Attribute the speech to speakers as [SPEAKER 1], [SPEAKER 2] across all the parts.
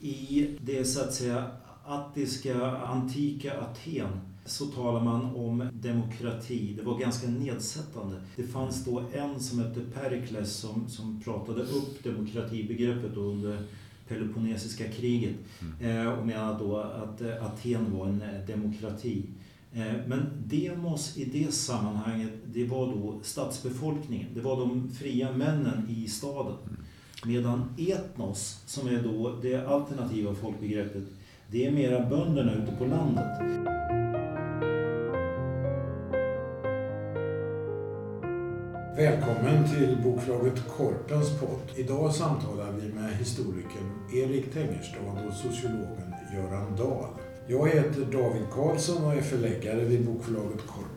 [SPEAKER 1] I det så att säga attiska, antika Aten så talar man om demokrati. Det var ganska nedsättande. Det fanns då en som hette Perikles som, som pratade upp demokratibegreppet under Peloponnesiska kriget mm. eh, och menade då att eh, Aten var en eh, demokrati. Men demos i det sammanhanget, det var då stadsbefolkningen. Det var de fria männen i staden. Mm. Medan etnos, som är då det alternativa folkbegreppet, det är mera bönderna ute på landet.
[SPEAKER 2] Välkommen till bokförlaget Korpens podd. Idag samtalar vi med historikern Erik Tengerstad och sociologen Göran Dahl. Jag heter David Karlsson och är förläggare vid bokförlaget Korpen.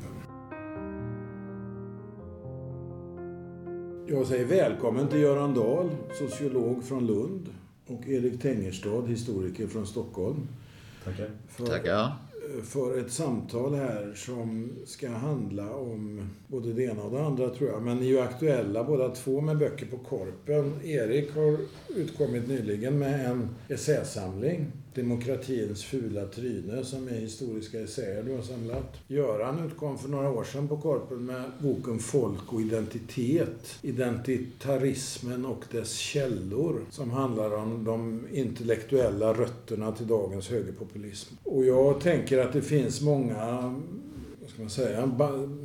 [SPEAKER 2] Jag säger välkommen till Göran Dahl, sociolog från Lund och Erik Tengerstad, historiker från Stockholm.
[SPEAKER 1] Tackar.
[SPEAKER 3] För, Tackar.
[SPEAKER 2] För ett samtal här som ska handla om både det ena och det andra tror jag. Men ni är ju aktuella båda två med böcker på Korpen. Erik har utkommit nyligen med en essäsamling Demokratins fula tryne som är historiska essäer du har samlat. Göran utkom för några år sedan på Korpen med boken Folk och identitet. Identitarismen och dess källor. Som handlar om de intellektuella rötterna till dagens högerpopulism. Och jag tänker att det finns många ska man säga,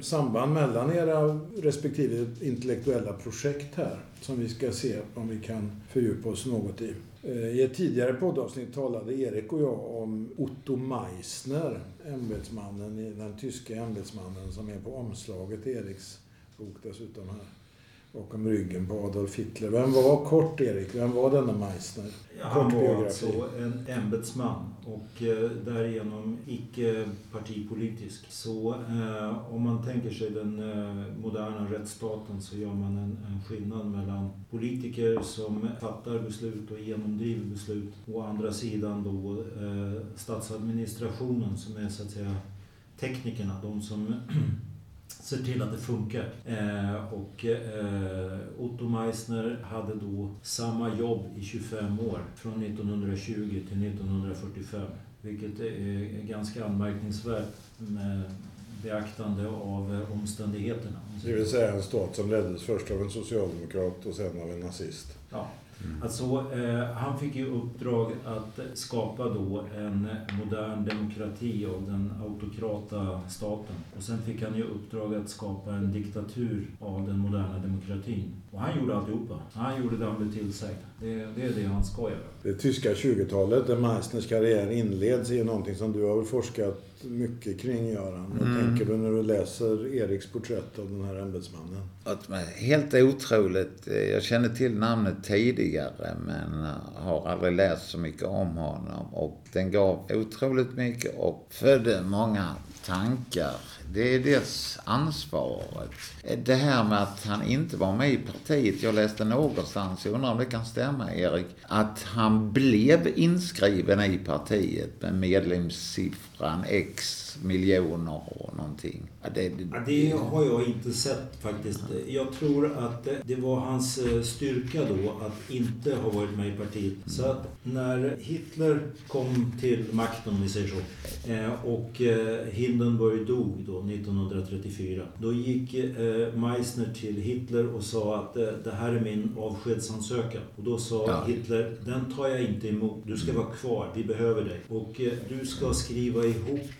[SPEAKER 2] samband mellan era respektive intellektuella projekt här som vi ska se om vi kan fördjupa oss något i. Eh, I ett tidigare poddavsnitt talade Erik och jag om Otto Meissner, ämbetsmannen, den tyske ämbetsmannen som är på omslaget i Eriks bok dessutom här bakom ryggen på Adolf Hitler. Vem var, kort Erik, vem var denna Meissner?
[SPEAKER 1] Ja, han var alltså en ämbetsman och eh, därigenom icke partipolitisk. Så eh, om man tänker sig den eh, moderna rättsstaten så gör man en, en skillnad mellan politiker som fattar beslut och genomdriver beslut och å andra sidan då eh, statsadministrationen som är så att säga teknikerna, de som ser till att det funkar. Eh, och eh, Otto Meissner hade då samma jobb i 25 år, från 1920 till 1945. Vilket är ganska anmärkningsvärt med beaktande av eh, omständigheterna.
[SPEAKER 2] Det vill säga en stat som leddes först av en socialdemokrat och sen av en nazist.
[SPEAKER 1] Ja. Mm. Alltså, eh, han fick ju uppdrag att skapa då en modern demokrati av den autokrata staten. Och sen fick han ju uppdrag att skapa en diktatur av den moderna demokratin. Och han gjorde alltihopa. Han gjorde det han blev tillsagd. Det, det är det han ska göra.
[SPEAKER 2] Det tyska 20-talet, där Meissners karriär inleds, är någonting som du har forskat mycket kring, Göran. Vad mm. tänker du när du läser Eriks porträtt av den här ämbetsmannen?
[SPEAKER 3] Helt otroligt. Jag kände till namnet tidigare, men har aldrig läst så mycket om honom. Och den gav otroligt mycket och födde många tankar. Det är dels ansvaret. Det här med att han inte var med i partiet. Jag läste någonstans, jag undrar om det kan stämma Erik, att han blev inskriven i partiet med medlemssiffran X miljoner och någonting.
[SPEAKER 1] Ja, det, det, det, har jag inte sett faktiskt. Jag tror att det var hans eh, styrka då att inte ha varit med i partiet. Mm. Så att när Hitler kom till makten, om vi säger så, eh, och eh, Hindenburg dog då 1934. Då gick Meissner till Hitler och sa att det här är min avskedsansökan. Och då sa ja. Hitler, den tar jag inte emot. Du ska vara kvar, vi behöver dig. Och du ska skriva ihop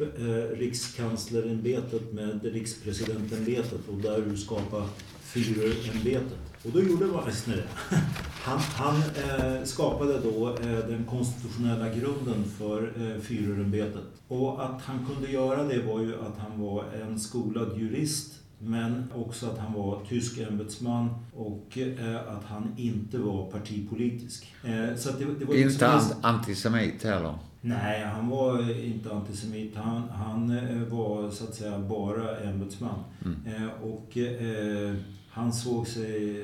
[SPEAKER 1] rikskanslerämbetet med rikspresidentämbetet och där du skapar Führerämbetet. Och då gjorde Meissner det. Han, han eh, skapade då eh, den konstitutionella grunden för eh, Führerämbetet. Och att han kunde göra det var ju att han var en skolad jurist men också att han var tysk ämbetsman och eh, att han inte var partipolitisk.
[SPEAKER 3] Eh, så det, det var inte liksom, antisemit heller?
[SPEAKER 1] Nej, han var inte antisemit. Han, han eh, var så att säga bara ämbetsman. Mm. Och han såg sig...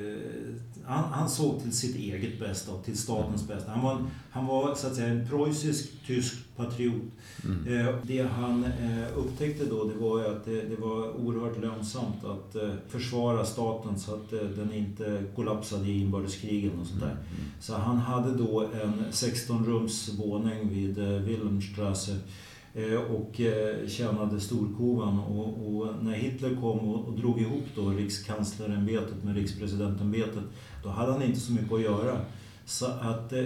[SPEAKER 1] Han, han, såg till sitt eget bästa och till statens bästa. Han var, han var så att säga en preussisk tysk patriot. Mm. Eh, det han eh, upptäckte då det var att det, det var oerhört lönsamt att eh, försvara staten så att den inte kollapsade i inbördeskrigen och sånt där. Mm. Så han hade då en 16-rums våning vid Wilhelmstrasse och tjänade storkovan. Och, och, när Hitler kom och, och drog ihop då rikskanslerämbetet med rikspresidentämbetet, då hade han inte så mycket att göra. Så att eh,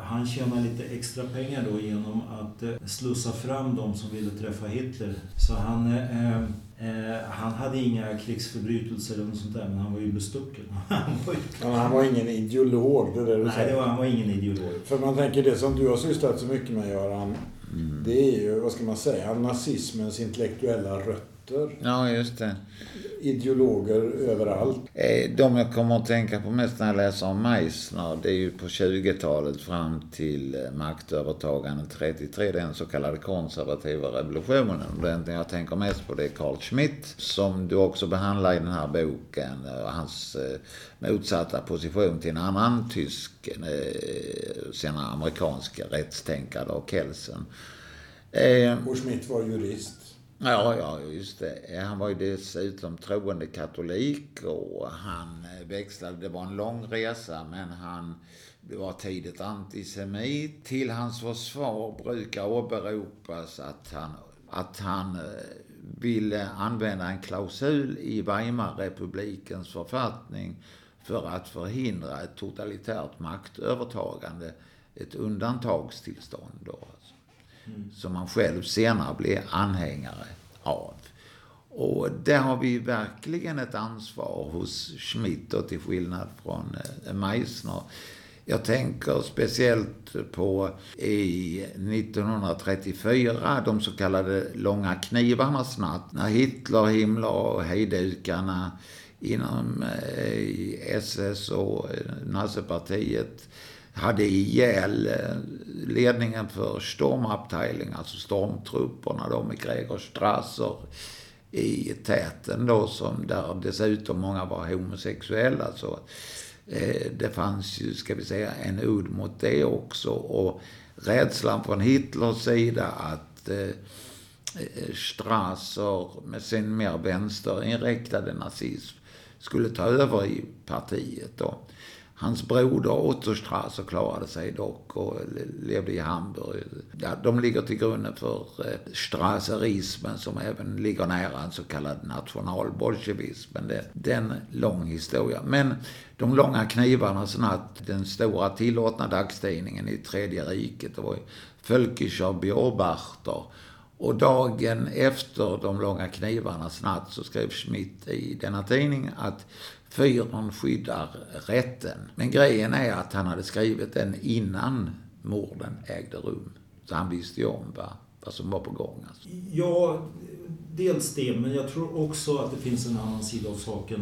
[SPEAKER 1] han tjänar lite extra pengar då genom att eh, slussa fram de som ville träffa Hitler. Så han, eh, eh, han hade inga krigsförbrytelser eller något sånt där, men han var ju bestucken.
[SPEAKER 2] han, var ju... Ja, han var ingen ideolog, det där du
[SPEAKER 1] Nej, det var, han var ingen ideolog.
[SPEAKER 2] För man tänker det som du har sysslat så mycket med Göran, mm. det är ju, vad ska man säga, nazismens intellektuella rötter.
[SPEAKER 3] Ja, just det
[SPEAKER 2] ideologer överallt.
[SPEAKER 3] Eh, de jag kommer att tänka på mest när jag läser om Meissner, det är ju på 20-talet fram till eh, maktövertagandet 33, den så kallade konservativa revolutionen. Den jag tänker mest på det är Carl Schmitt, som du också behandlar i den här boken, och hans eh, motsatta position till en annan tysk, senare amerikansk rättstänkare och Kelsen.
[SPEAKER 2] Och Schmitt var jurist.
[SPEAKER 3] Ja, ja, just det. Han var ju dessutom troende katolik och han eh, växlade. Det var en lång resa, men han var tidigt antisemit. Till hans försvar brukar åberopas att han, att han eh, ville använda en klausul i Weimarrepublikens författning för att förhindra ett totalitärt maktövertagande, ett undantagstillstånd. Då. Mm. Som han själv senare blev anhängare av. Och där har vi verkligen ett ansvar hos Schmidt och till skillnad från eh, Meissner. Jag tänker speciellt på i 1934, de så kallade långa knivarnas natt, när Hitler, Himmler och hejdukarna inom eh, SS och eh, nazipartiet hade ihjäl eh, ledningen för stormabteilingen, alltså stormtrupperna då med Gregor Strasser i täten då, som där dessutom många var homosexuella. Så eh, det fanns ju, ska vi säga, en udd mot det också. Och rädslan från Hitlers sida att eh, eh Strasser med sin mer vänsterinriktade nazism skulle ta över i partiet då. Hans broder Otto Strasser klarade sig dock och levde i Hamburg. Ja, de ligger till grunden för eh, strasserismen som även ligger nära en så kallad nationalbolsjevism. Det, det är en lång historia. Men de långa knivarnas natt, den stora tillåtna dagstidningen i Tredje riket, det var Völkischer Beobachter. Och dagen efter de långa knivarnas natt så skrev Schmidt i denna tidning att Fyren skyddar rätten. Men grejen är att han hade skrivit den innan morden ägde rum. Så han visste ju om vad, vad som var på gång. Alltså.
[SPEAKER 1] Ja, dels det, men jag tror också att det finns en annan sida av saken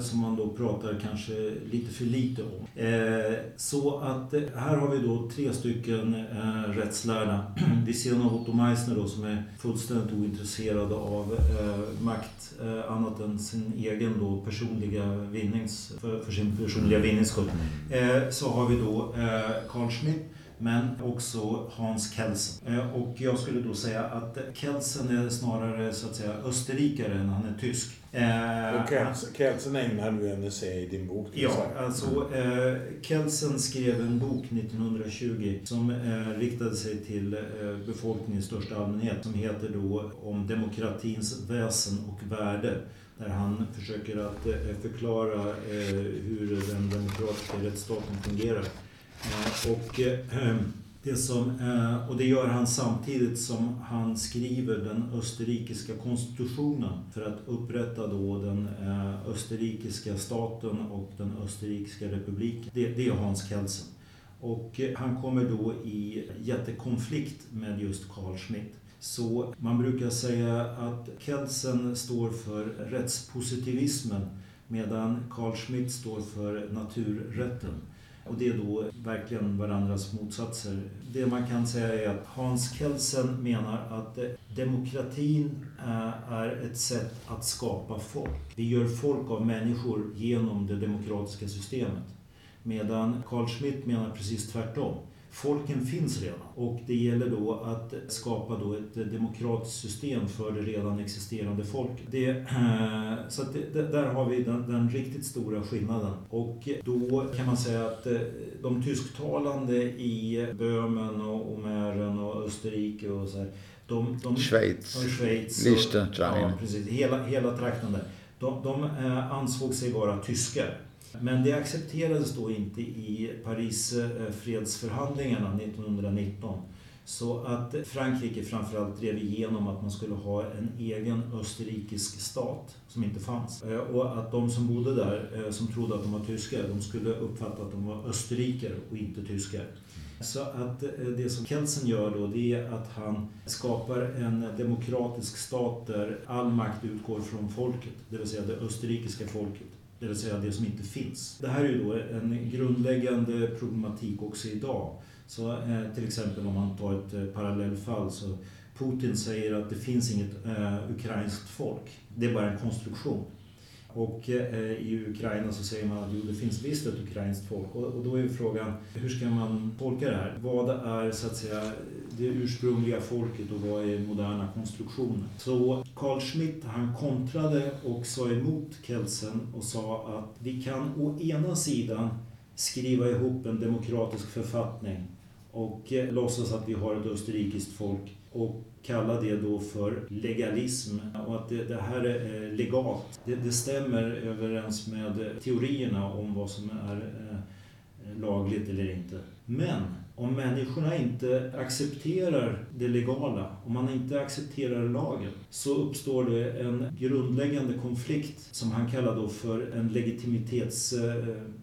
[SPEAKER 1] som man då pratar kanske lite för lite om. Eh, så att eh, här har vi då tre stycken eh, rättslärda. Vi ser någon Otto Meissner då som är fullständigt ointresserad av eh, makt eh, annat än sin egen då personliga vinnings, för, sin personliga vinnings skull. Mm. Eh, så har vi då Carl Schmitt men också Hans Kelsen. Och jag skulle då säga att Kelsen är snarare så att säga österrikare än han är tysk.
[SPEAKER 2] Eh, och Kelsen ägnar du en essä i din bok?
[SPEAKER 1] Ja, alltså eh, Kelsen skrev en bok 1920 som eh, riktade sig till eh, befolkningen i största allmänhet som heter då Om demokratins väsen och värde där han försöker att eh, förklara eh, hur den demokratiska rättsstaten fungerar. Eh, och eh, det som, eh, och det gör han samtidigt som han skriver den österrikiska konstitutionen för att upprätta då den österrikiska staten och den österrikiska republiken. Det, det är Hans Kelsen. Och han kommer då i jättekonflikt med just Carl Schmitt. Så man brukar säga att Kelsen står för rättspositivismen medan Carl Schmitt står för naturrätten. Och det är då verkligen varandras motsatser. Det man kan säga är att Hans Kelsen menar att eh, demokratin eh, är ett sätt att skapa folk. Vi gör folk av människor genom det demokratiska systemet. Medan Carl Schmitt menar precis tvärtom. Folken finns redan och det gäller då att skapa då ett demokratiskt system för det redan existerande folket. Det, eh, så det, där har vi den, den, riktigt stora skillnaden. Och då kan man säga att eh, de tysktalande i Böhmen och Mähren och Österrike och så här,
[SPEAKER 3] de, de, Schweiz,
[SPEAKER 1] och Schweiz
[SPEAKER 3] Liechtenstein.
[SPEAKER 1] Ja, precis. Hela, hela trakten där. De, de eh, ansåg sig vara tyskar. Men det accepterades då inte i Paris eh, fredsförhandlingarna 1919. Så att Frankrike framförallt drev igenom att man skulle ha en egen österrikisk stat som inte fanns. Eh, och att de som bodde där, eh, som trodde att de var tyskar, de skulle uppfatta att de var österrikare och inte tyskar. Så att det som Kelsen gör då, det är att han skapar en demokratisk stat där all makt utgår från folket, det vill säga det österrikiska folket det vill säga det som inte finns. Det här är ju då en grundläggande problematik också idag. Så eh, till exempel om man tar ett eh, parallellfall så Putin säger att det finns inget eh, ukrainskt folk. Det är bara en konstruktion. Och eh, i Ukraina så säger man att jo, det finns visst ett ukrainskt folk. Och, då är frågan, hur ska man tolka det här? Vad är så att säga det ursprungliga folket och vad är moderna konstruktioner? Så Carl Schmitt han kontrade och sa emot Kelsen och sa att vi kan å ena sidan skriva ihop en demokratisk författning och eh, låtsas att vi har ett österrikiskt folk och kalla det då för legalism och att det, det här är eh, legalt. Det, det, stämmer överens med teorierna om vad som är eh, eh, lagligt eller inte. Men om människorna inte accepterar det legala, om man inte accepterar lagen, så uppstår det en grundläggande konflikt som han kallar då för en legitimitets...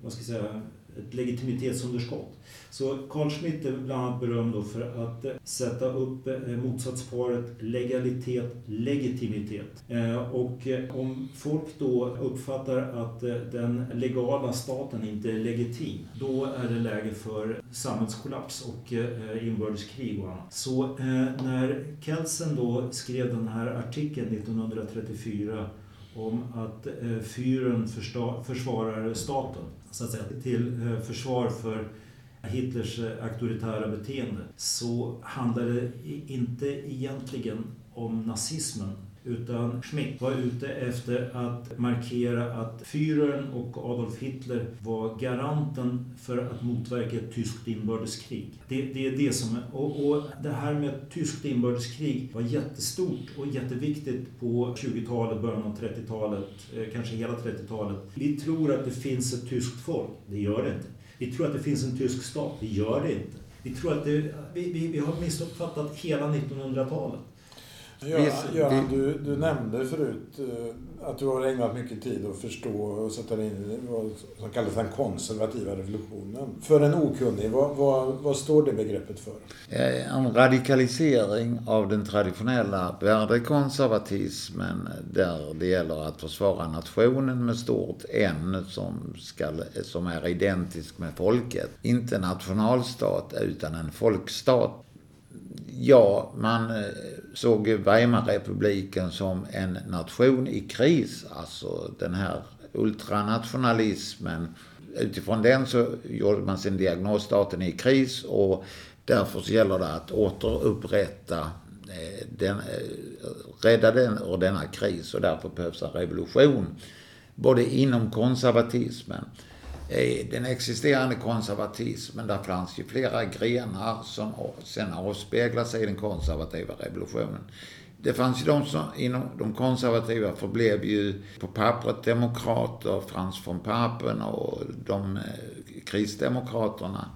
[SPEAKER 1] Vad ska jag säga? Ett legitimitetsunderskott. Så Carl Schmitt är bland annat berömd för att eh, sätta upp eh, motsatsparet legalitet, legitimitet. Eh, och om folk då uppfattar att den legala staten inte är legitim, då är det läge för samhällskollaps och inbördeskrig och annat. Så när Kelsen då skrev den här artikeln 1934 om att fyren försvarar staten, så att säga, till eh, försvar för Hitlers eh, auktoritära beteende så handlar det inte egentligen om nazismen utan Schmidt var ute efter att markera att Führern och Adolf Hitler var garanten för att motverka ett tyskt inbördeskrig. Det, det är det som och, och det här med ett tyskt inbördeskrig var jättestort och jätteviktigt på 20-talet, början av 30-talet, eh, kanske hela 30-talet. Vi tror att det finns ett tyskt folk. Det gör det inte. Vi tror att det finns en tysk stat. Det gör det inte. Vi tror att det, vi, vi, vi har missuppfattat hela 1900-talet.
[SPEAKER 2] Göran, du, du nämnde förut eh, att du har ägnat mycket tid att förstå och sätta dig in i vad som kallas den konservativa revolutionen. För en okunnig, vad, vad, vad står det begreppet för?
[SPEAKER 3] Eh, en radikalisering av den traditionella värdekonservatismen där det gäller att försvara nationen med stort N som, ska, som är identisk med folket. Inte nationalstat utan en folkstat ja, man såg Weimarrepubliken som en nation i kris. Alltså den här ultranationalismen. Utifrån den så gjorde man sin diagnos, staten är i kris och därför så gäller det att återupprätta eh, den, eh, rädda den ur denna kris och därför behövs en revolution. Både inom konservatismen Eh, den existerande konservatismen, där fanns ju flera grenar som sen avspeglar sig i den konservativa revolutionen. Det fanns ju de som inom de konservativa förblev ju på pappret demokrater, Frans von Papen och de eh, kristdemokraterna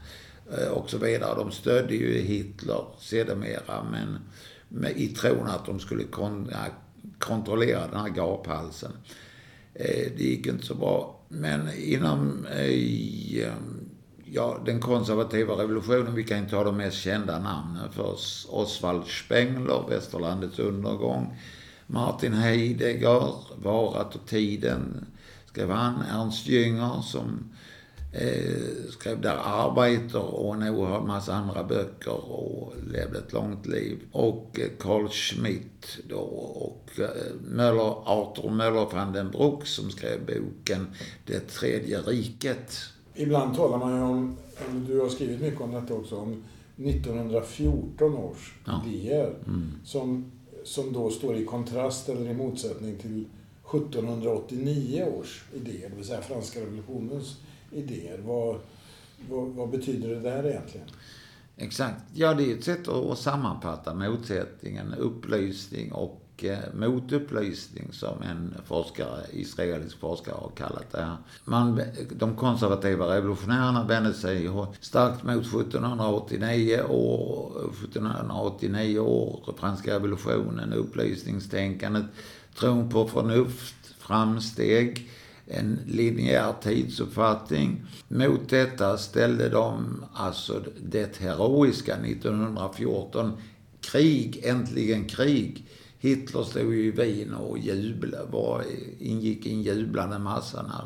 [SPEAKER 3] eh, och så vidare. De stödde ju Hitler sedermera men med, i tron att de skulle kon, kontrollera den här gaphalsen. Det gick inte så bra. Men inom eh, ehm, ja, den konservativa revolutionen, vi kan ju ta de mest kända namnen först. Oswald Spengler, Västerlandets undergång. Martin Heidegger, Varat och tiden, skrev han. Ernst Jünger som Eh, skrev där Arbeiter och en oerhörd massa andra böcker och levde ett långt liv. Och eh, Carl Schmitt då och eh, Möller, Arthur Möller van den Broek som skrev boken Det tredje riket.
[SPEAKER 2] Ibland talar man ju om, du har skrivit mycket om detta också, om 1914 års ja. idéer. Mm. Som, som då står i kontrast eller i motsättning till 1789 års idéer, det vill säga franska revolutionens idéer. Vad, vad, vad, betyder det där egentligen?
[SPEAKER 3] Exakt. Ja, det är ett sätt att sammanfatta motsättningen, upplysning och eh, motupplysning som en forskare, israelisk forskare har kallat det här. Man, de konservativa revolutionärerna vände sig starkt mot 1789 år, 1789 år, franska revolutionen, upplysningstänkandet, tron på förnuft, framsteg, en linjär tidsuppfattning. Mot detta ställde de alltså det heroiska 1914. Krig, äntligen krig. Hitler stod ju i Wien och jublade, var, ingick i en jublande massa när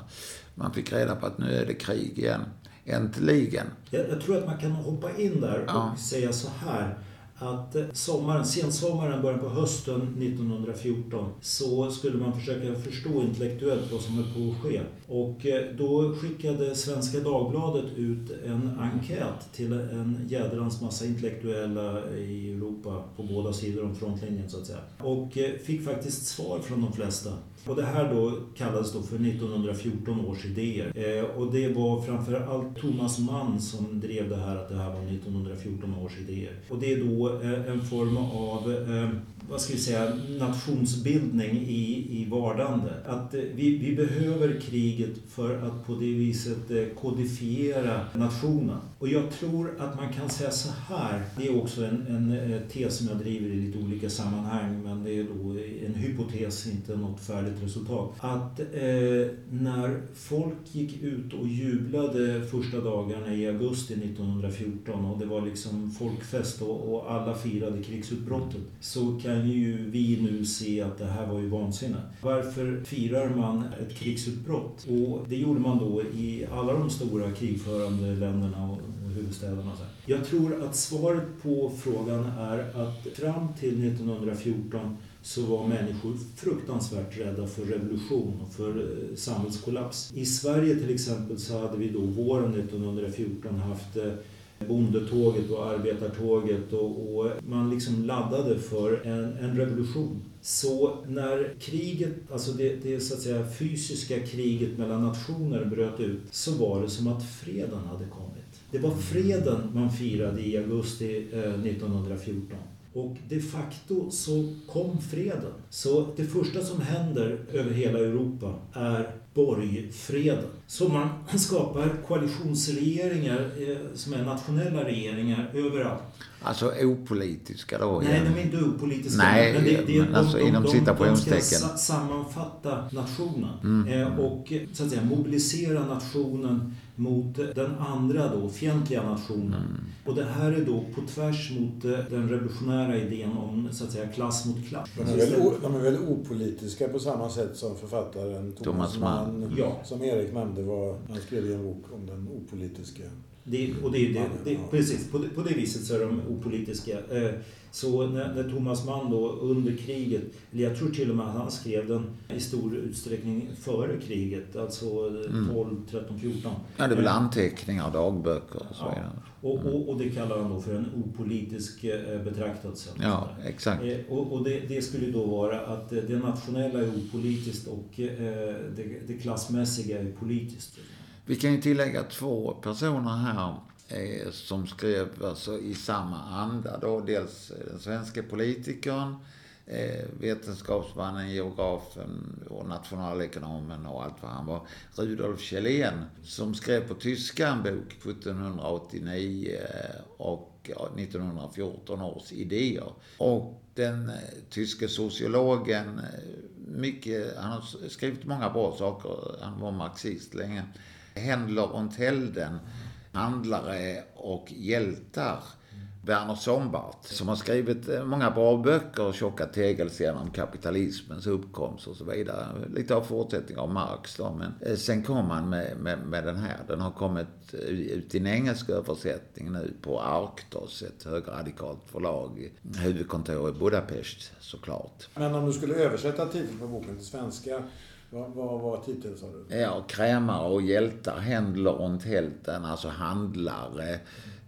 [SPEAKER 3] man fick reda på att nu är det krig igen. Äntligen.
[SPEAKER 1] Jag, jag tror att man kan hoppa in där och ja. säga så här att sommaren, sensommaren, början på hösten 1914 så skulle man försöka förstå intellektuellt vad som höll på att ske. Och eh, då skickade Svenska Dagbladet ut en enkät till en jädrans massa intellektuella i Europa på båda sidor om frontlinjen så att säga. Och eh, fick faktiskt svar från de flesta. Och det här då kallades då för 1914 års idéer. Eh, och det var framförallt Thomas Mann som drev det här att det här var 1914 års idéer. Och det är då eh, en form av eh, vad ska vi säga, nationsbildning i, i vardande. Att eh, vi, vi behöver kriget för att på det viset eh, kodifiera nationen. Och jag tror att man kan säga så här, det är också en, en eh, tes som jag driver i lite olika sammanhang, men det är då en hypotes, inte något färdigt resultat. Att eh, när folk gick ut och jublade första dagarna i augusti 1914 och det var liksom folkfest och, och alla firade krigsutbrottet, så kan ju vi nu se att det här var ju vansinne. Varför firar man ett krigsutbrott? Och det gjorde man då i alla de stora krigförande länderna och huvudstäderna. Jag tror att svaret på frågan är att fram till 1914 så var människor fruktansvärt rädda för revolution och för eh, samhällskollaps. I Sverige till exempel så hade vi då våren 1914 haft eh, bondetåget och arbetartåget och, och, man liksom laddade för en, en revolution. Så när kriget, alltså det, det så att säga fysiska kriget mellan nationer bröt ut så var det som att freden hade kommit. Det var freden man firade i augusti eh, 1914. Och de facto så kom freden. Så det första som händer över hela Europa är borgfreden. Så man skapar koalitionsregeringar eh, som är nationella regeringar överallt.
[SPEAKER 3] Alltså opolitiska då?
[SPEAKER 1] Nej, de är inte opolitiska.
[SPEAKER 3] Nej, men, det, det, men alltså de, inom citationstecken.
[SPEAKER 1] De ska sammanfatta nationen mm. eh, och så att säga mobilisera nationen mot den andra då, fientliga nationen. Mm. Och det här är då på tvärs mot eh, den revolutionära idén om så att säga klass mot klass.
[SPEAKER 2] De är väl, de är väl opolitiska på samma sätt som författaren Thomas, Thomas Mann, ja. som Erik nämnde, var, han skrev en bok om den opolitiska
[SPEAKER 1] det, och det, det, det, precis, på det, på det viset så är de opolitiska. Eh, så när, när Thomas Mann då under kriget, eller jag tror till och med att han skrev den i stor utsträckning före kriget, alltså 12, 13, 14.
[SPEAKER 3] Ja, det är väl eh, anteckningar, dagböcker och så
[SPEAKER 1] ja. Och, och, mm. och, det kallar han då för en opolitisk eh, betraktelse.
[SPEAKER 3] Ja, exakt.
[SPEAKER 1] Och, och det, det, skulle då vara att det nationella är opolitiskt och det, det klassmässiga är politiskt.
[SPEAKER 3] Vi kan ju tillägga två personer här eh, som skrev alltså, i samma anda. Då. Dels den svenska politikern, eh, vetenskapsmannen, geografen och nationalekonomen och allt vad han var, Rudolf Kjellén, som skrev på tyska en bok 1789 eh, och 1914 års idéer. Och den eh, tyske sociologen, eh, mycket, han har skrivit många bra saker, han var marxist länge. Händler und Helden, handlare och hjältar. Werner Sombart som har skrivit eh, många bra böcker, och Tjocka tegelstenar om kapitalismens uppkomst och så vidare. Lite av fortsättning av Marx då, men eh, sen kom han med, med, med den här. Den har kommit eh, ut i en engelsk översättning nu på Arktos, ett högradikalt förlag. Huvudkontor i Budapest såklart.
[SPEAKER 2] Men om du skulle översätta titeln på boken till svenska, vad, var titeln sa du?
[SPEAKER 3] Ja, krämare och hjältar, Händler och Hälten, alltså handlare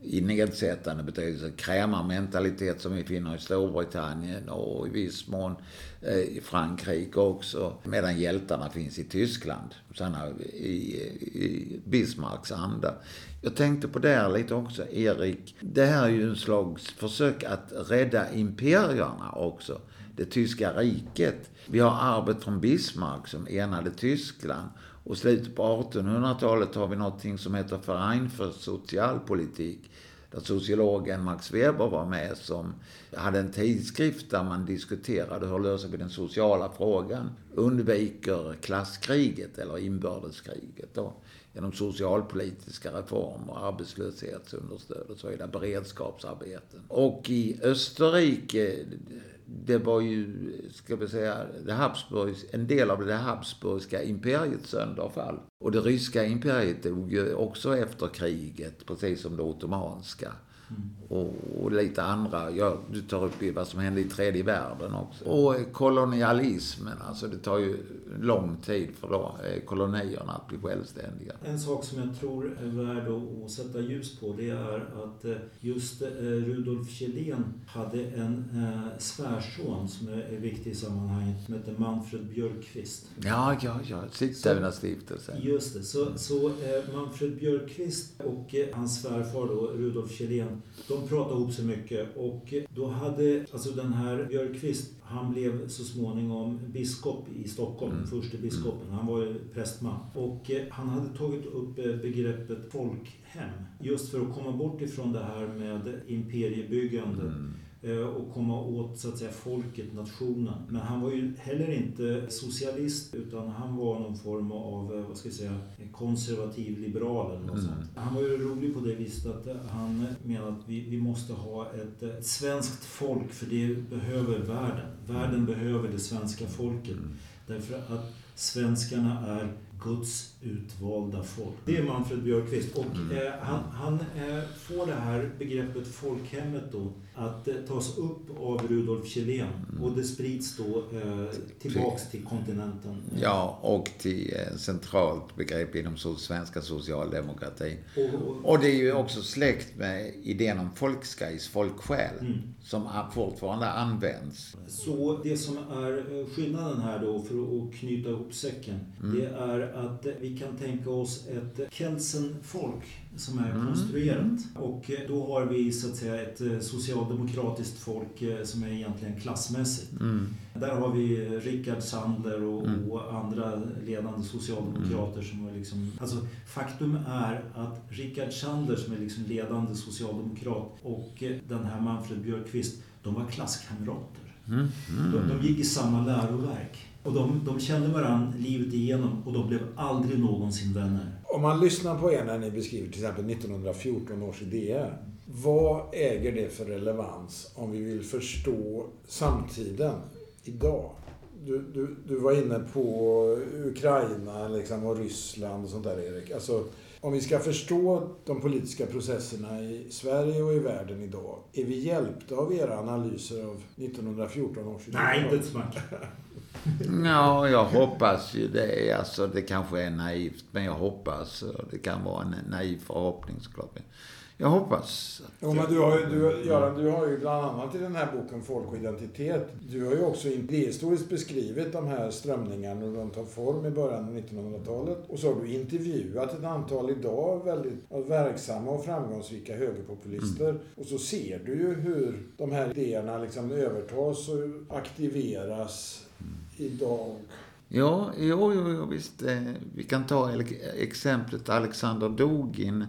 [SPEAKER 3] i nedsättande betydelse. Krämarmentalitet som vi finner i Storbritannien och i viss mån eh, i Frankrike också. Medan hjältarna finns i Tyskland. Sådana i, i Bismarcks anda. Jag tänkte på det här lite också, Erik. Det här är ju en slags försök att rädda imperierna också. Det tyska riket. Vi har arvet från Bismarck som enade Tyskland. Och slutet på 1800-talet har vi någonting som heter Verein för socialpolitik. Där sociologen Max Weber var med som hade en tidskrift där man diskuterade hur löser vi den sociala frågan. Undviker klasskriget eller inbördeskriget då genom socialpolitiska reformer, arbetslöshetsunderstöd och så vidare, beredskapsarbeten. Och i Österrike det var ju, ska vi säga, det Habsburgs, en del av det Habsburgska imperiets sönderfall. Och det ryska imperiet dog ju också efter kriget, precis som det ottomanska. Mm. Och, och, lite andra, ja, du tar upp vad som hände i tredje världen också. Och kolonialismen, alltså det tar ju lång tid för då, eh, kolonierna att bli självständiga.
[SPEAKER 1] En sak som jag tror är värd att sätta ljus på det är att eh, just eh, Rudolf Kjellén hade en svärson som är viktig i sammanhanget som heter Manfred Björkqvist.
[SPEAKER 3] Ja, ja, ja. Sigtuna-stiftelsen.
[SPEAKER 1] Just det. Så, så Manfred Björkqvist och hans svärfar då, Rudolf Kjellén, de pratade ihop sig mycket och då hade alltså den här Björkqvist han blev så småningom biskop i Stockholm, mm. förste biskopen. Han var ju prästman. Och eh, han hade tagit upp eh, begreppet folkhem. Just för att komma bort ifrån det här med imperiebyggande. Mm och komma åt så att säga folket, nationen. Men han var ju heller inte socialist utan han var någon form av, eh, vad ska jag säga, konservativ liberal eller något mm. sånt. Han var ju rolig på det viset att han menade att vi, vi måste ha ett, ett svenskt folk för det behöver världen. Världen behöver det svenska folket. Mm. Därför att svenskarna är Guds utvalda folk. Det är Manfred Björkqvist. Och mm. eh, han, han eh, får det här begreppet folkhemmet då att eh, tas upp av Rudolf Kjellén. Mm. Och det sprids då eh, tillbaks till kontinenten.
[SPEAKER 3] Ja, och till eh, centralt begrepp inom so svenska socialdemokratin. Och, och, och, det är ju också släkt med idén om folkskajs, folksjäl, mm. som fortfarande används.
[SPEAKER 1] Så det som är eh, skillnaden här då, för att knyta ihop säcken, mm. det är att vi kan tänka oss ett Kelsenfolk som är mm. konstruerat. Och då har vi så att säga ett eh, socialdemokratiskt folk eh, som är egentligen klassmässigt. Mm. Där har vi Rickard Sandler och, mm. och andra ledande socialdemokrater mm. som är liksom... Alltså faktum är att Rickard Sandler som är liksom ledande socialdemokrat och eh, den här Manfred Björkqvist, de var klasskamrater. Mm. De, de gick i samma läroverk. Och de, de kände varandra livet igenom och de blev aldrig någonsin vänner.
[SPEAKER 2] Om man lyssnar på er när ni beskriver till exempel 1914 års idéer. Vad äger det för relevans om vi vill förstå samtiden idag? Du, du, du var inne på Ukraina liksom, och Ryssland och sånt där Erik. Alltså, om vi ska förstå de politiska processerna i Sverige och i världen idag, är vi hjälpta av era analyser av 1914 års
[SPEAKER 1] idéer? Nej, inte ett smack.
[SPEAKER 3] Ja, jag hoppas ju det. Alltså, det kanske är naivt, men jag hoppas. Det kan vara en naiv förhoppning såklart. Jag hoppas.
[SPEAKER 2] Jo, men du har ju, du, Göran, du har ju bland annat i den här boken Folk och identitet, du har ju också idéhistoriskt beskrivit de här strömningarna och de tar form i början av 1900-talet. Och så har du intervjuat ett antal idag väldigt verksamma och framgångsrika högerpopulister. Mm. Och så ser du ju hur de här idéerna liksom övertas och aktiveras idag?
[SPEAKER 3] Ja, jo, jo, jo visst. Eh, vi kan ta exemplet Alexander Dugin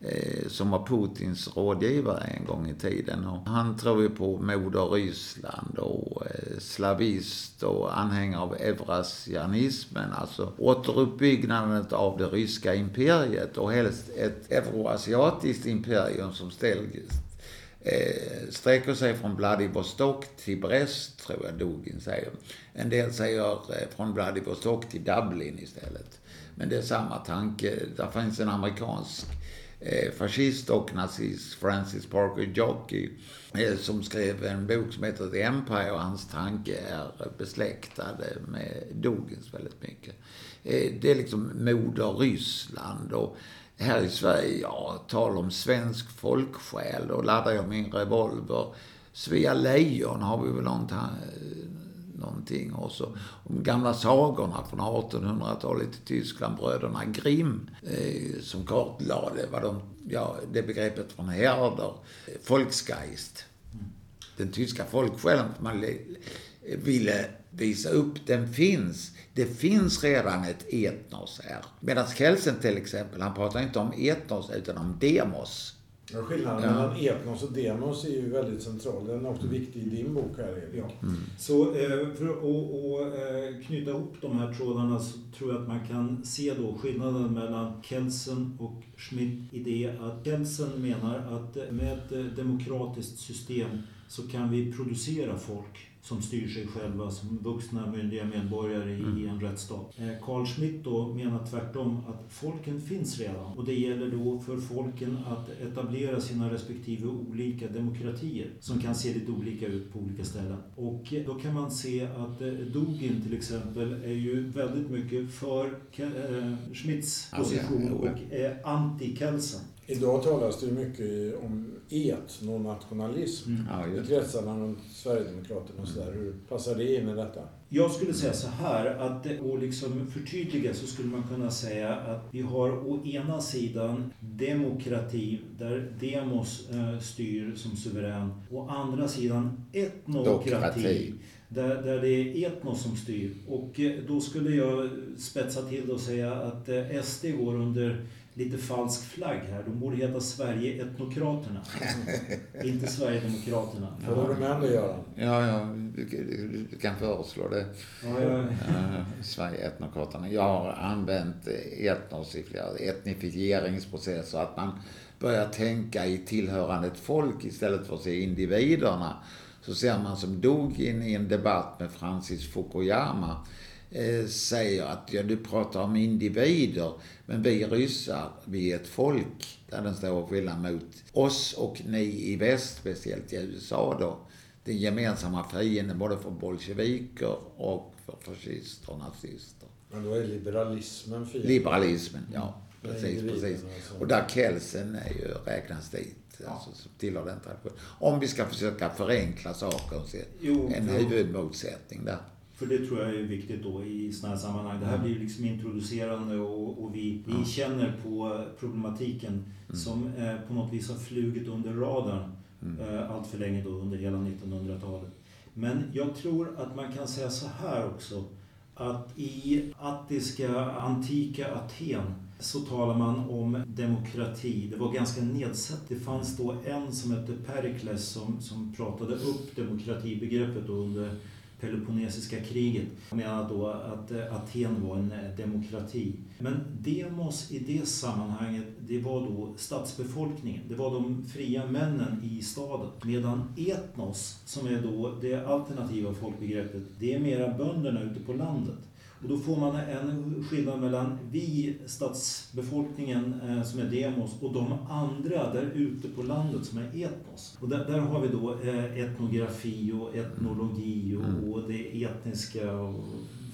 [SPEAKER 3] eh, som var Putins rådgivare en gång i tiden. Och han tror ju på moder Ryssland och eh, slavist och anhängare av eurasianismen, alltså återuppbyggnaden av det ryska imperiet och helst ett euroasiatiskt imperium som ställ, eh, sträcker sig från Vladivostok till Brest, tror jag Dugin säger. En del säger eh, från Vladivostok till Dublin istället. Men det är samma tanke. Där finns en amerikansk eh, fascist och nazist, Francis Parker Jockey, eh, som skrev en bok som heter The Empire och hans tanke är besläktad med Dugins väldigt mycket. Eh, det är liksom moder Ryssland och här i Sverige, ja, tal om svensk folksjäl, då laddar jag min revolver. Svea Lejon har vi väl någonting. Och så de gamla sagorna från 1800-talet i Tyskland, bröderna Grimm, eh, som kartlade vad de, ja, det begreppet från Herder, eh, Volksgeist. Den tyska folksjälen man ville visa upp, den finns. Det finns redan ett etnos här. Medan Kelsen till exempel, han pratar inte om etnos utan om demos.
[SPEAKER 2] Ja, skillnaden ja. mellan etnos och demos är ju väldigt central. Den är också viktig i din bok här, Erik. Ja.
[SPEAKER 1] Mm. Så eh, för att eh, knyta ihop de här trådarna så tror jag att man kan se då skillnaden mellan Kelsen och Schmidt i det att Kelsen menar att med ett demokratiskt system så kan vi producera folk som styr sig själva som vuxna myndiga medborgare i mm. en rättsstat. Eh, Carl Schmitt då menar tvärtom att folken finns redan och det gäller då för folken att etablera sina respektive olika demokratier som kan se lite olika ut på olika ställen. Och då kan man se att eh, Dugin till exempel är ju väldigt mycket för eh, Schmitts position och är anti-Kelsen.
[SPEAKER 2] Idag talas det mycket om etnonationalism mm. ja, i kretsarna runt Sverigedemokraterna och sådär. Hur passar det in i detta?
[SPEAKER 1] Jag skulle säga så här att och liksom förtydliga så skulle man kunna säga att vi har å ena sidan demokrati där demos eh, styr som suverän. Å andra sidan etnokrati. Dokrati. Där, där det är etnos som styr. Och eh, då skulle jag spetsa till och säga att eh, SD går under lite falsk flagg här. De borde heta Sverige-etnokraterna. inte Sverigedemokraterna.
[SPEAKER 2] Vad har du med det Göran?
[SPEAKER 3] Ja, ja, du, du, kan föreslå det. Ja, ja. Uh, Sverige-etnokraterna. Jag har använt etnos i flera etnifieringsprocesser. Att man börjar tänka i tillhörandet folk istället för att se individerna. Så ser man som dog in i en debatt med Francis Fukuyama Eh, säger att ja, du pratar om individer, men vi ryssar, vi är ett folk. Där den står skillnad mot oss och ni i väst, speciellt i USA då. Den gemensamma fienden både för bolsjeviker och för fascister och nazister.
[SPEAKER 2] Men då är liberalismen fienden?
[SPEAKER 3] Liberalismen, ja. Precis, precis. Och där Kelsen är ju, räknas dit. Ja. Alltså, tillhör den traditionen. Om vi ska försöka förenkla saker och se jo, en huvudmotsättning där.
[SPEAKER 1] För det tror jag är viktigt då i sådana här sammanhang. Det här blir liksom introducerande och, och vi, vi känner på problematiken mm. som eh, på något vis har flugit under radarn mm. eh, allt för länge då under hela 1900-talet. Men jag tror att man kan säga så här också att i attiska, antika Aten så talar man om demokrati. Det var ganska nedsatt. Det fanns då en som hette Perikles som, som pratade upp demokratibegreppet under Peloponnesiska kriget. Menar då att eh, Aten var en eh, demokrati. Men demos i det sammanhanget, det var då stadsbefolkningen. Det var de fria männen i staden. Medan etnos, som är då det alternativa folkbegreppet, det är mera bönderna ute på landet. Och då får man en skillnad mellan vi, stadsbefolkningen eh, som är demos, och de andra där ute på landet som är etnos. Och där, där har vi då eh, etnografi och etnologi och, mm. och det etniska och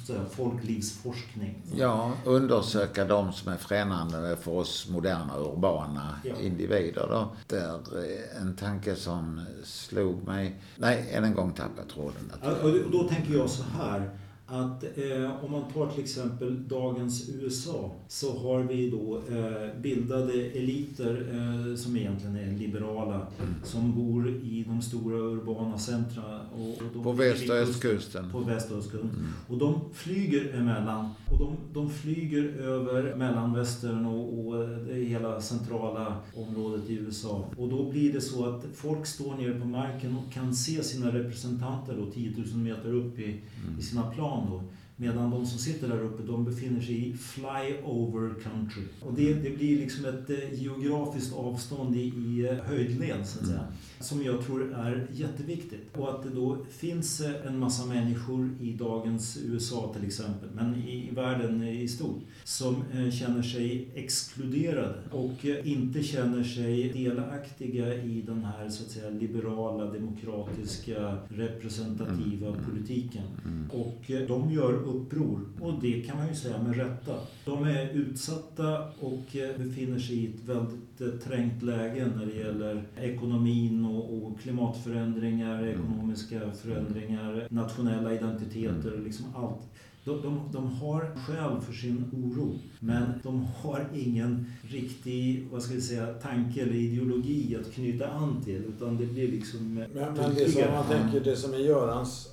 [SPEAKER 1] sådär, folklivsforskning.
[SPEAKER 3] Ja, undersöka de som är främmande för oss moderna urbana ja. individer. Då. Där eh, en tanke som slog mig... Nej, än en gång tappade tråden.
[SPEAKER 1] Och då tänker jag så här att eh, om man tar till exempel dagens USA så har vi då eh, bildade eliter eh, som egentligen är liberala mm. som bor i de stora urbana centra.
[SPEAKER 3] Och, och på väst och östkusten.
[SPEAKER 1] På väst och östkusten. Mm. Och de flyger emellan. Och de, de flyger över mellanvästern och, och det hela centrala området i USA. Och då blir det så att folk står nere på marken och kan se sina representanter då 10 000 meter upp i, mm. i sina plan då. Medan de som sitter där uppe, de befinner sig i flyover country. Och det, det blir liksom ett eh, geografiskt avstånd i, i eh, höjdled, så att säga. Mm. Som jag tror är jätteviktigt. Och att det då finns eh, en massa människor i dagens USA till exempel, men i världen i stort, som känner sig exkluderade och inte känner sig delaktiga i den här så att säga liberala, demokratiska, representativa mm. politiken. Mm. Och de gör uppror. Och det kan man ju säga med rätta. De är utsatta och eh, befinner sig i ett väldigt eh, trängt läge när det gäller ekonomin och, klimatförändringar, mm. ekonomiska förändringar, nationella identiteter, mm. liksom allt. De, de, de, har skäl för sin oro, men de har ingen riktig vad ska vi säga, tanke eller ideologi att knyta an till. Utan det blir liksom...
[SPEAKER 2] Men, men det som man tänker, det som är Görans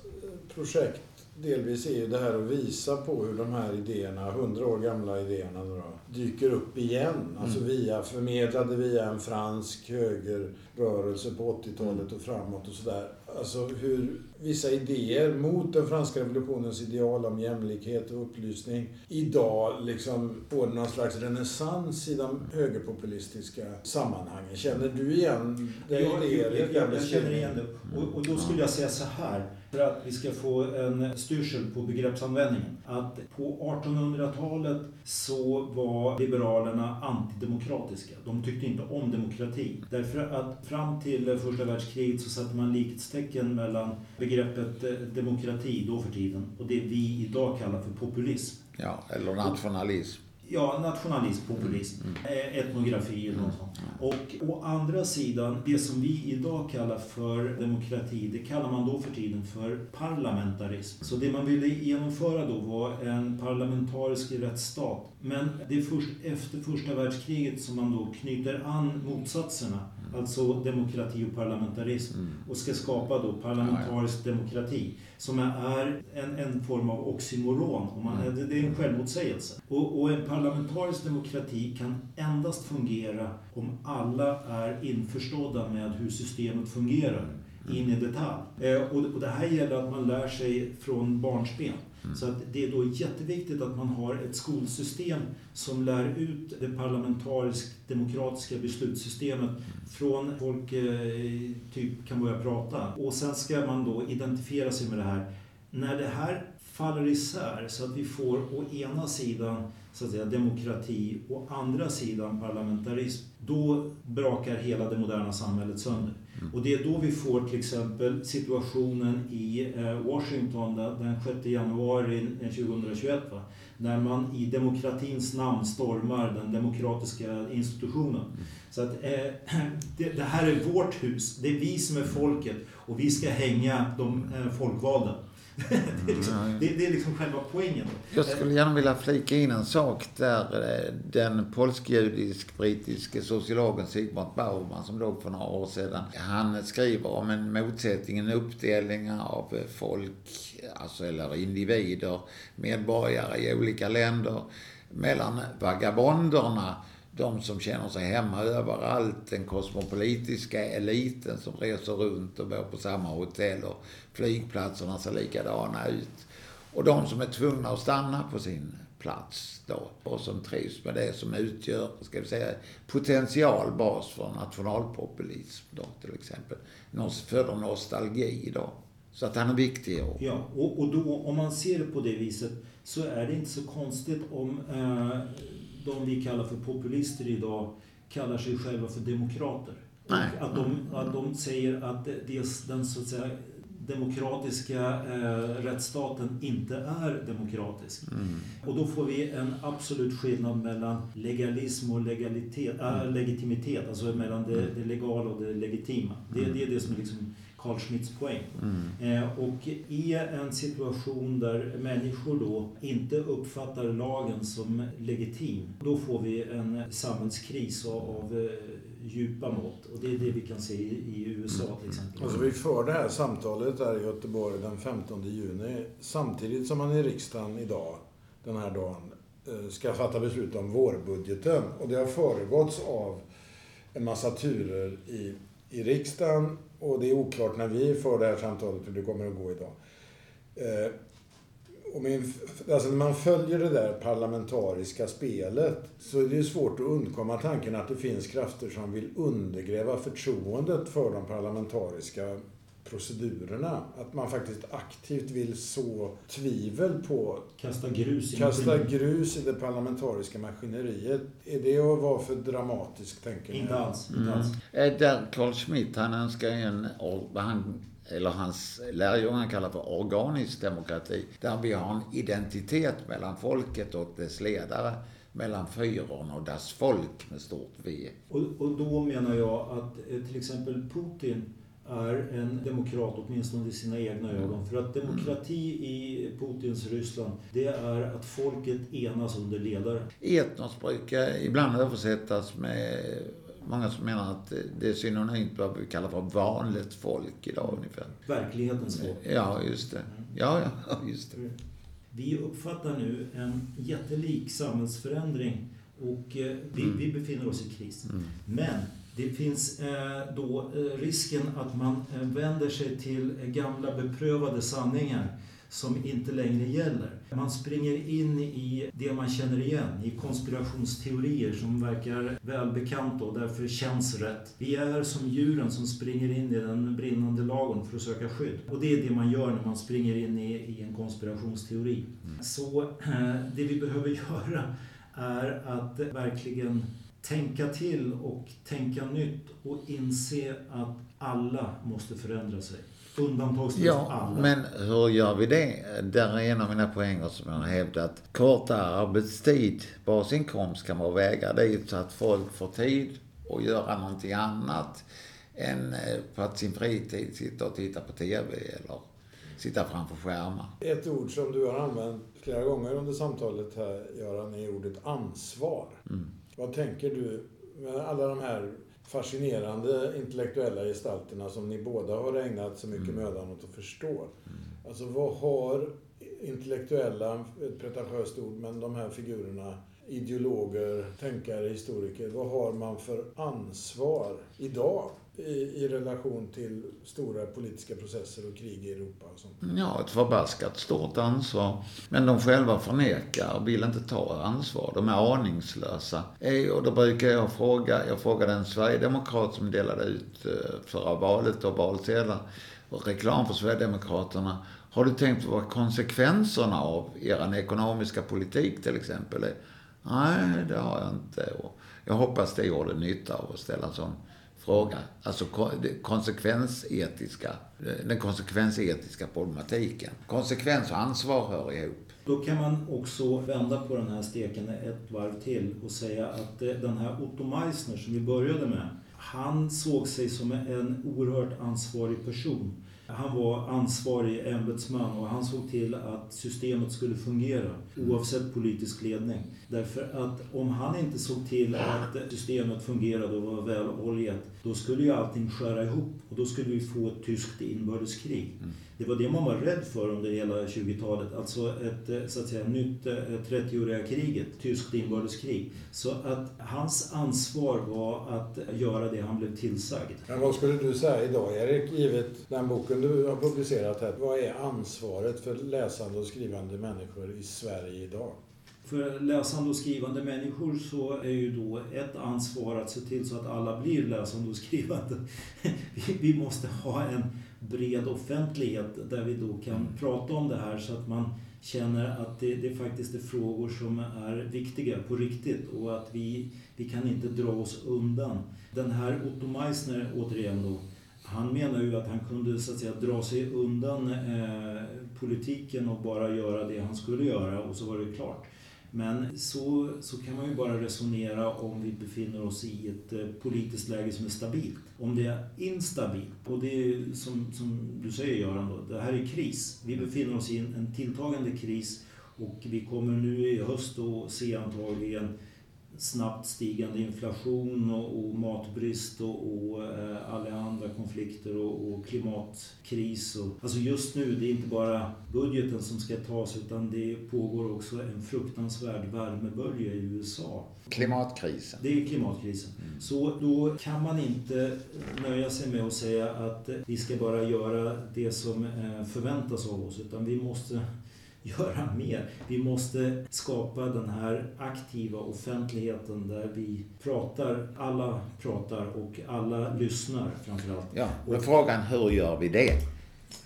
[SPEAKER 2] projekt delvis är ju det här att visa på hur de här idéerna, hundra år gamla idéerna då, dyker upp igen. Alltså mm. via, förmedlade via en fransk högerrörelse på 80-talet och framåt och sådär. Alltså hur vissa idéer mot den franska revolutionens ideal om jämlikhet och upplysning idag liksom får någon slags renässans i de högerpopulistiska sammanhangen. Känner du igen
[SPEAKER 1] det? Ja, jag, jag, jag, känner igen det. Och, och då skulle jag säga så här för att vi ska få en styrsel på begreppsanvändningen. Att på 1800-talet så var liberalerna antidemokratiska. De tyckte inte om demokrati. Därför att fram till första världskriget så satte man likhetstecken mellan begreppet eh, demokrati då för tiden och det vi idag kallar för populism.
[SPEAKER 3] Ja, eller nationalism.
[SPEAKER 1] Ja, nationalism, populism, mm. mm. etnografi eller något sånt. Och å andra sidan, det som vi idag kallar för demokrati, det kallar man då för tiden för parlamentarism. Så det man ville genomföra då var en parlamentarisk rättsstat. Men det är först efter första världskriget som man då knyter an motsatserna alltså demokrati och parlamentarism, mm. och ska skapa då parlamentarisk ja, ja. demokrati som är en, en form av oxymoron. Och man, mm. det, är en självmotsägelse. Och, och en parlamentarisk demokrati kan endast fungera om alla är införstådda med hur systemet fungerar mm. in i detalj. Eh, och, och det här gäller att man lär sig från barnsben. Mm. Så att det är då jätteviktigt att man har ett skolsystem som lär ut det parlamentarisk demokratiska beslutssystemet mm. från folk eh, typ kan börja prata. Och sen ska man då identifiera sig med det här. När det här faller isär så att vi får å ena sidan så att säga, demokrati och andra sidan parlamentarism, då brakar hela det moderna samhället sönder. Mm. Och det är då vi får till exempel situationen i eh, Washington den 6 januari 2021. Va? När man i demokratins namn stormar den demokratiska institutionen. Mm. Så att eh, det, det, här är vårt hus, det är vi som är folket och vi ska hänga de eh, folkvalda det, är liksom, det, det, är liksom själva poängen.
[SPEAKER 3] Jag skulle gärna vilja flika in en sak där eh, den polsk-judisk-brittiske sociologen Sigmund Bauman som dog för några år sedan. Han skriver om en motsättning, en uppdelning av folk, alltså eller individer, medborgare i olika länder mellan vagabonderna de som känner sig hemma överallt, den kosmopolitiska eliten som reser runt och bor på samma hotell och flygplatserna ser likadana ut. Och de som är tvungna att stanna på sin plats då och som trivs med det som utgör, ska vi säga, potentialbas för nationalpopulism då till exempel. Föder nostalgi då. Så att han är viktig.
[SPEAKER 1] Och... Ja, och, och då om man ser det på det viset så är det inte så konstigt om eh, de vi kallar för populister idag kallar sig själva för demokrater. Nej. Att, de, att de säger att det, den så att säga, demokratiska eh, rättsstaten inte är demokratisk. Mm. Och då får vi en absolut skillnad mellan legalism och legalitet, äh, legitimitet, alltså mellan det, mm. det legala och det legitima. Det, mm. det är det som är liksom Carl Schmitts poäng. Mm. Eh, och i en situation där människor då inte uppfattar lagen som legitim, då får vi en samhällskris av eh, djupa mått. Och det är det vi kan se i USA till exempel.
[SPEAKER 2] Alltså vi för det här samtalet där i Göteborg den 15 juni samtidigt som man i riksdagen idag, den här dagen, eh, ska fatta beslut om vårbudgeten. Och det har föregåtts av en massa turer i, i riksdagen och det är oklart när vi för det här samtalet hur det kommer att gå idag. Eh, och min, alltså när man följer det där parlamentariska spelet så är det ju svårt att undkomma tanken att det finns krafter som vill undergräva förtroendet för de parlamentariska procedurerna. Att man faktiskt aktivt vill så tvivel på...
[SPEAKER 1] Kasta grus
[SPEAKER 2] i Kasta grus i det parlamentariska maskineriet. Är det att vara för dramatiskt, tänker
[SPEAKER 1] ni? Inte alls.
[SPEAKER 3] Mm. Där Carl Schmitt, han önskar en... Han, eller hans lärjungar kallar för organisk demokrati. Där vi har en identitet mellan folket och dess ledare mellan fyron och das folk med stort V.
[SPEAKER 1] Och, och då menar jag att eh, till exempel Putin är en demokrat, åtminstone i sina egna mm. ögon. För att demokrati i Putins Ryssland, det är att folket enas under ledare.
[SPEAKER 3] Etnos brukar ibland översättas med Många som menar att det är synonymt med vad vi kallar för vanligt folk idag ungefär.
[SPEAKER 1] Verklighetens folk.
[SPEAKER 3] Ja, just det. Mm. Ja, ja, just det.
[SPEAKER 1] Vi uppfattar nu en jättelik samhällsförändring och eh, vi, mm. vi befinner oss i kris. Mm. Men det finns eh, då eh, risken att man vänder sig till gamla beprövade sanningar som inte längre gäller. Man springer in i det man känner igen, i konspirationsteorier som verkar välbekanta och därför känns rätt. Vi är som djuren som springer in i den brinnande lagon för att söka skydd. Och det är det man gör när man springer in i, i en konspirationsteori. Mm. Så det vi behöver göra är att verkligen tänka till och tänka nytt och inse att alla måste förändra sig. Undantagslöst ja, alla.
[SPEAKER 3] Men hur gör vi det? Där är en av mina poänger som jag har hävdat. Kortare arbetstid, basinkomst kan man väga dit så att folk får tid att göra någonting annat än eh, på att sin fritid sitta och titta på TV eller sitta framför skärmar.
[SPEAKER 2] Ett ord som du har använt flera gånger under samtalet här, Göran, är ordet ansvar. Mm. Vad tänker du med alla de här fascinerande intellektuella gestalterna som ni båda har ägnat så mycket mm. mödan åt att förstå. Mm. Alltså vad har intellektuella, ett pretentiöst ord, men de här figurerna, ideologer, tänkare, historiker, vad har man för ansvar idag i, i relation till stora politiska processer och krig i Europa och sånt?
[SPEAKER 3] Ja, ett förbaskat stort ansvar. Men de själva förnekar och vill inte ta ansvar. De är aningslösa. Eh, och då brukar jag fråga, jag frågade en sverigedemokrat som delade ut eh, förra valet och valsedlar och reklam för Sverigedemokraterna. Har du tänkt på vad konsekvenserna av er ekonomiska politik till exempel är? Nej, det har jag inte. Och jag hoppas det gjorde nytta av att ställa en sån fråga. Alltså konsekvensetiska, den konsekvensetiska problematiken. Konsekvens och ansvar hör ihop.
[SPEAKER 1] Då kan man också vända på den här steken ett varv till och säga att eh, den här Otto Meissner som vi började med, han såg sig som en oerhört ansvarig person. Han var ansvarig ämbetsman och han såg till att systemet skulle fungera oavsett politisk ledning. Därför att om han inte såg till att systemet fungerade och var väloljat, då skulle ju allting skära ihop och då skulle vi få ett tyskt inbördeskrig. Mm. Det var det man var rädd för under hela 20-talet. Alltså ett så att säga, nytt 30-åriga kriget, tyskt inbördeskrig. Så att hans ansvar var att göra det han blev tillsagd.
[SPEAKER 2] Men vad skulle du säga idag, Erik, givet den boken du har publicerat här? Vad är ansvaret för läsande och skrivande människor i Sverige idag?
[SPEAKER 1] För läsande och skrivande människor så är ju då ett ansvar att se till så att alla blir läsande och skrivande. Vi måste ha en bred offentlighet där vi då kan mm. prata om det här så att man känner att det, det faktiskt är frågor som är viktiga på riktigt och att vi, vi kan inte dra oss undan. Den här Otto Meissner, återigen då, han menar ju att han kunde så att säga dra sig undan eh, politiken och bara göra det han skulle göra och så var det klart. Men så, så kan man ju bara resonera om vi befinner oss i ett eh, politiskt läge som är stabilt. Om det är instabilt, och det är som, som du säger Göran, då, det här är kris. Vi befinner oss i en, en tilltagande kris och vi kommer nu i höst att se antagligen snabbt stigande inflation och, och matbrist och, och eh, alla andra konflikter och, och, klimatkris. Och, alltså just nu, det är inte bara budgeten som ska tas utan det pågår också en fruktansvärd värmebölja i USA.
[SPEAKER 3] Klimatkrisen.
[SPEAKER 1] Det är klimatkrisen. Mm. Så då kan man inte nöja sig med att säga att vi ska bara göra det som eh, förväntas av oss utan vi måste göra mer. Vi måste skapa den här aktiva offentligheten där vi pratar, alla pratar och alla lyssnar framförallt.
[SPEAKER 3] Ja, men frågan hur gör vi det?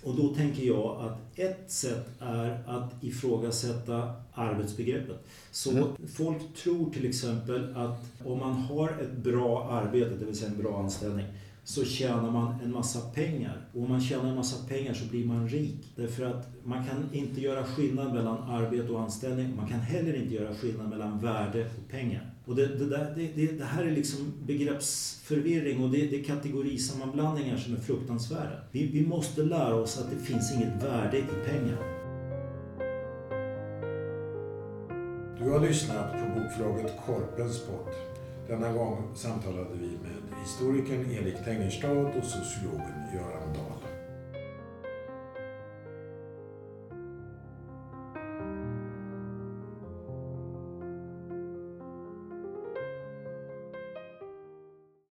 [SPEAKER 1] Och då tänker jag att ett sätt är att ifrågasätta arbetsbegreppet. Så mm. folk tror till exempel att om man har ett bra arbete, det vill säga en bra anställning, så tjänar man en massa pengar. Och om man tjänar en massa pengar så blir man rik. Därför att man kan inte göra skillnad mellan arbete och anställning. Man kan heller inte göra skillnad mellan värde och pengar. Och det, det, där, det, det här är liksom begreppsförvirring och det, det är kategorisammanblandningar som är fruktansvärda. Vi, vi måste lära oss att det finns inget värde i pengar.
[SPEAKER 2] Du har lyssnat på bokförlaget Korpens podd. Denna gång samtalade vi med historikern Erik Tengerstad och sociologen Göran Dahl.